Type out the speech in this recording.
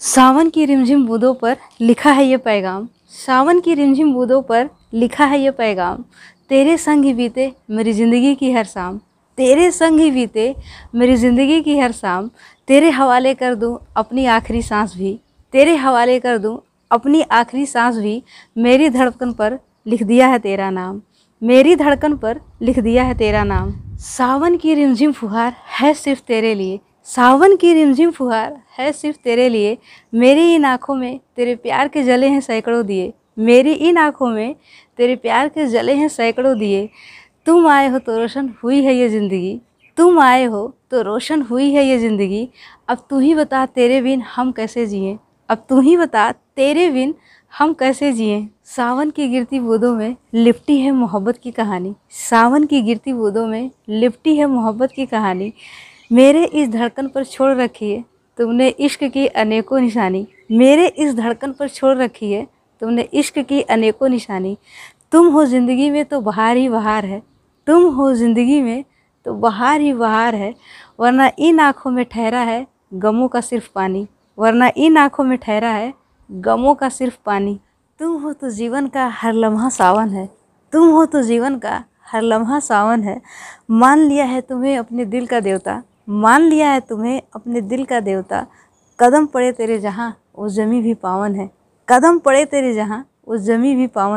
सावन की रिमझिम बूंदों पर लिखा है ये पैगाम। सावन की रिमझिम बूंदों पर लिखा है ये पैगाम। तेरे संग ही बीते मेरी ज़िंदगी की हर शाम। तेरे संग ही बीते मेरी ज़िंदगी की हर शाम। तेरे हवाले कर दूँ अपनी आखिरी सांस भी। तेरे हवाले कर दूँ अपनी आखिरी सांस भी मेरी धड़कन पर लिख दिया है तेरा नाम। मेरी धड़कन पर लिख दिया है तेरा नाम। सावन की रिमझिम फुहार है सिर्फ़ तेरे लिए। सावन की रिमझिम फुहार है सिर्फ़ तेरे लिए। मेरी इन आँखों में तेरे प्यार के जले हैं सैकड़ों दिए। मेरी इन आँखों में तेरे प्यार के जले हैं सैकड़ों दिए। तुम आए हो तो रोशन हुई है ये ज़िंदगी। तुम आए हो तो रोशन हुई है ये ज़िंदगी। अब तू ही बता तेरे बिन हम कैसे जिए। अब तू ही बता तेरे बिन हम कैसे जिए। सावन की गिरती बूंदों में लिपटी है मोहब्बत की कहानी। सावन की गिरती बूंदों में लिपटी है मोहब्बत की कहानी। मेरे इस धड़कन पर छोड़ रखी है, तुमने इश्क की अनेकों निशानी। मेरे इस धड़कन पर छोड़ रखी है, तुमने इश्क की अनेकों निशानी। तुम हो ज़िंदगी में तो बहार ही बहार है, तुम हो ज़िंदगी में तो बहार ही बहार है, वरना इन आँखों में ठहरा है गमों का सिर्फ़ पानी। वरना इन आँखों में ठहरा है गमों का सिर्फ़ पानी। तुम हो तो जीवन का हर लम्हा सावन है, तुम हो तो जीवन का हर लम्हा सावन है। मान लिया है तुम्हें अपने दिल का देवता मान लिया है तुम्हें अपने दिल का देवता। कदम पड़े तेरे जहाँ, वो जमी भी पावन है। कदम पड़े तेरे जहाँ, वो जमी भी पावन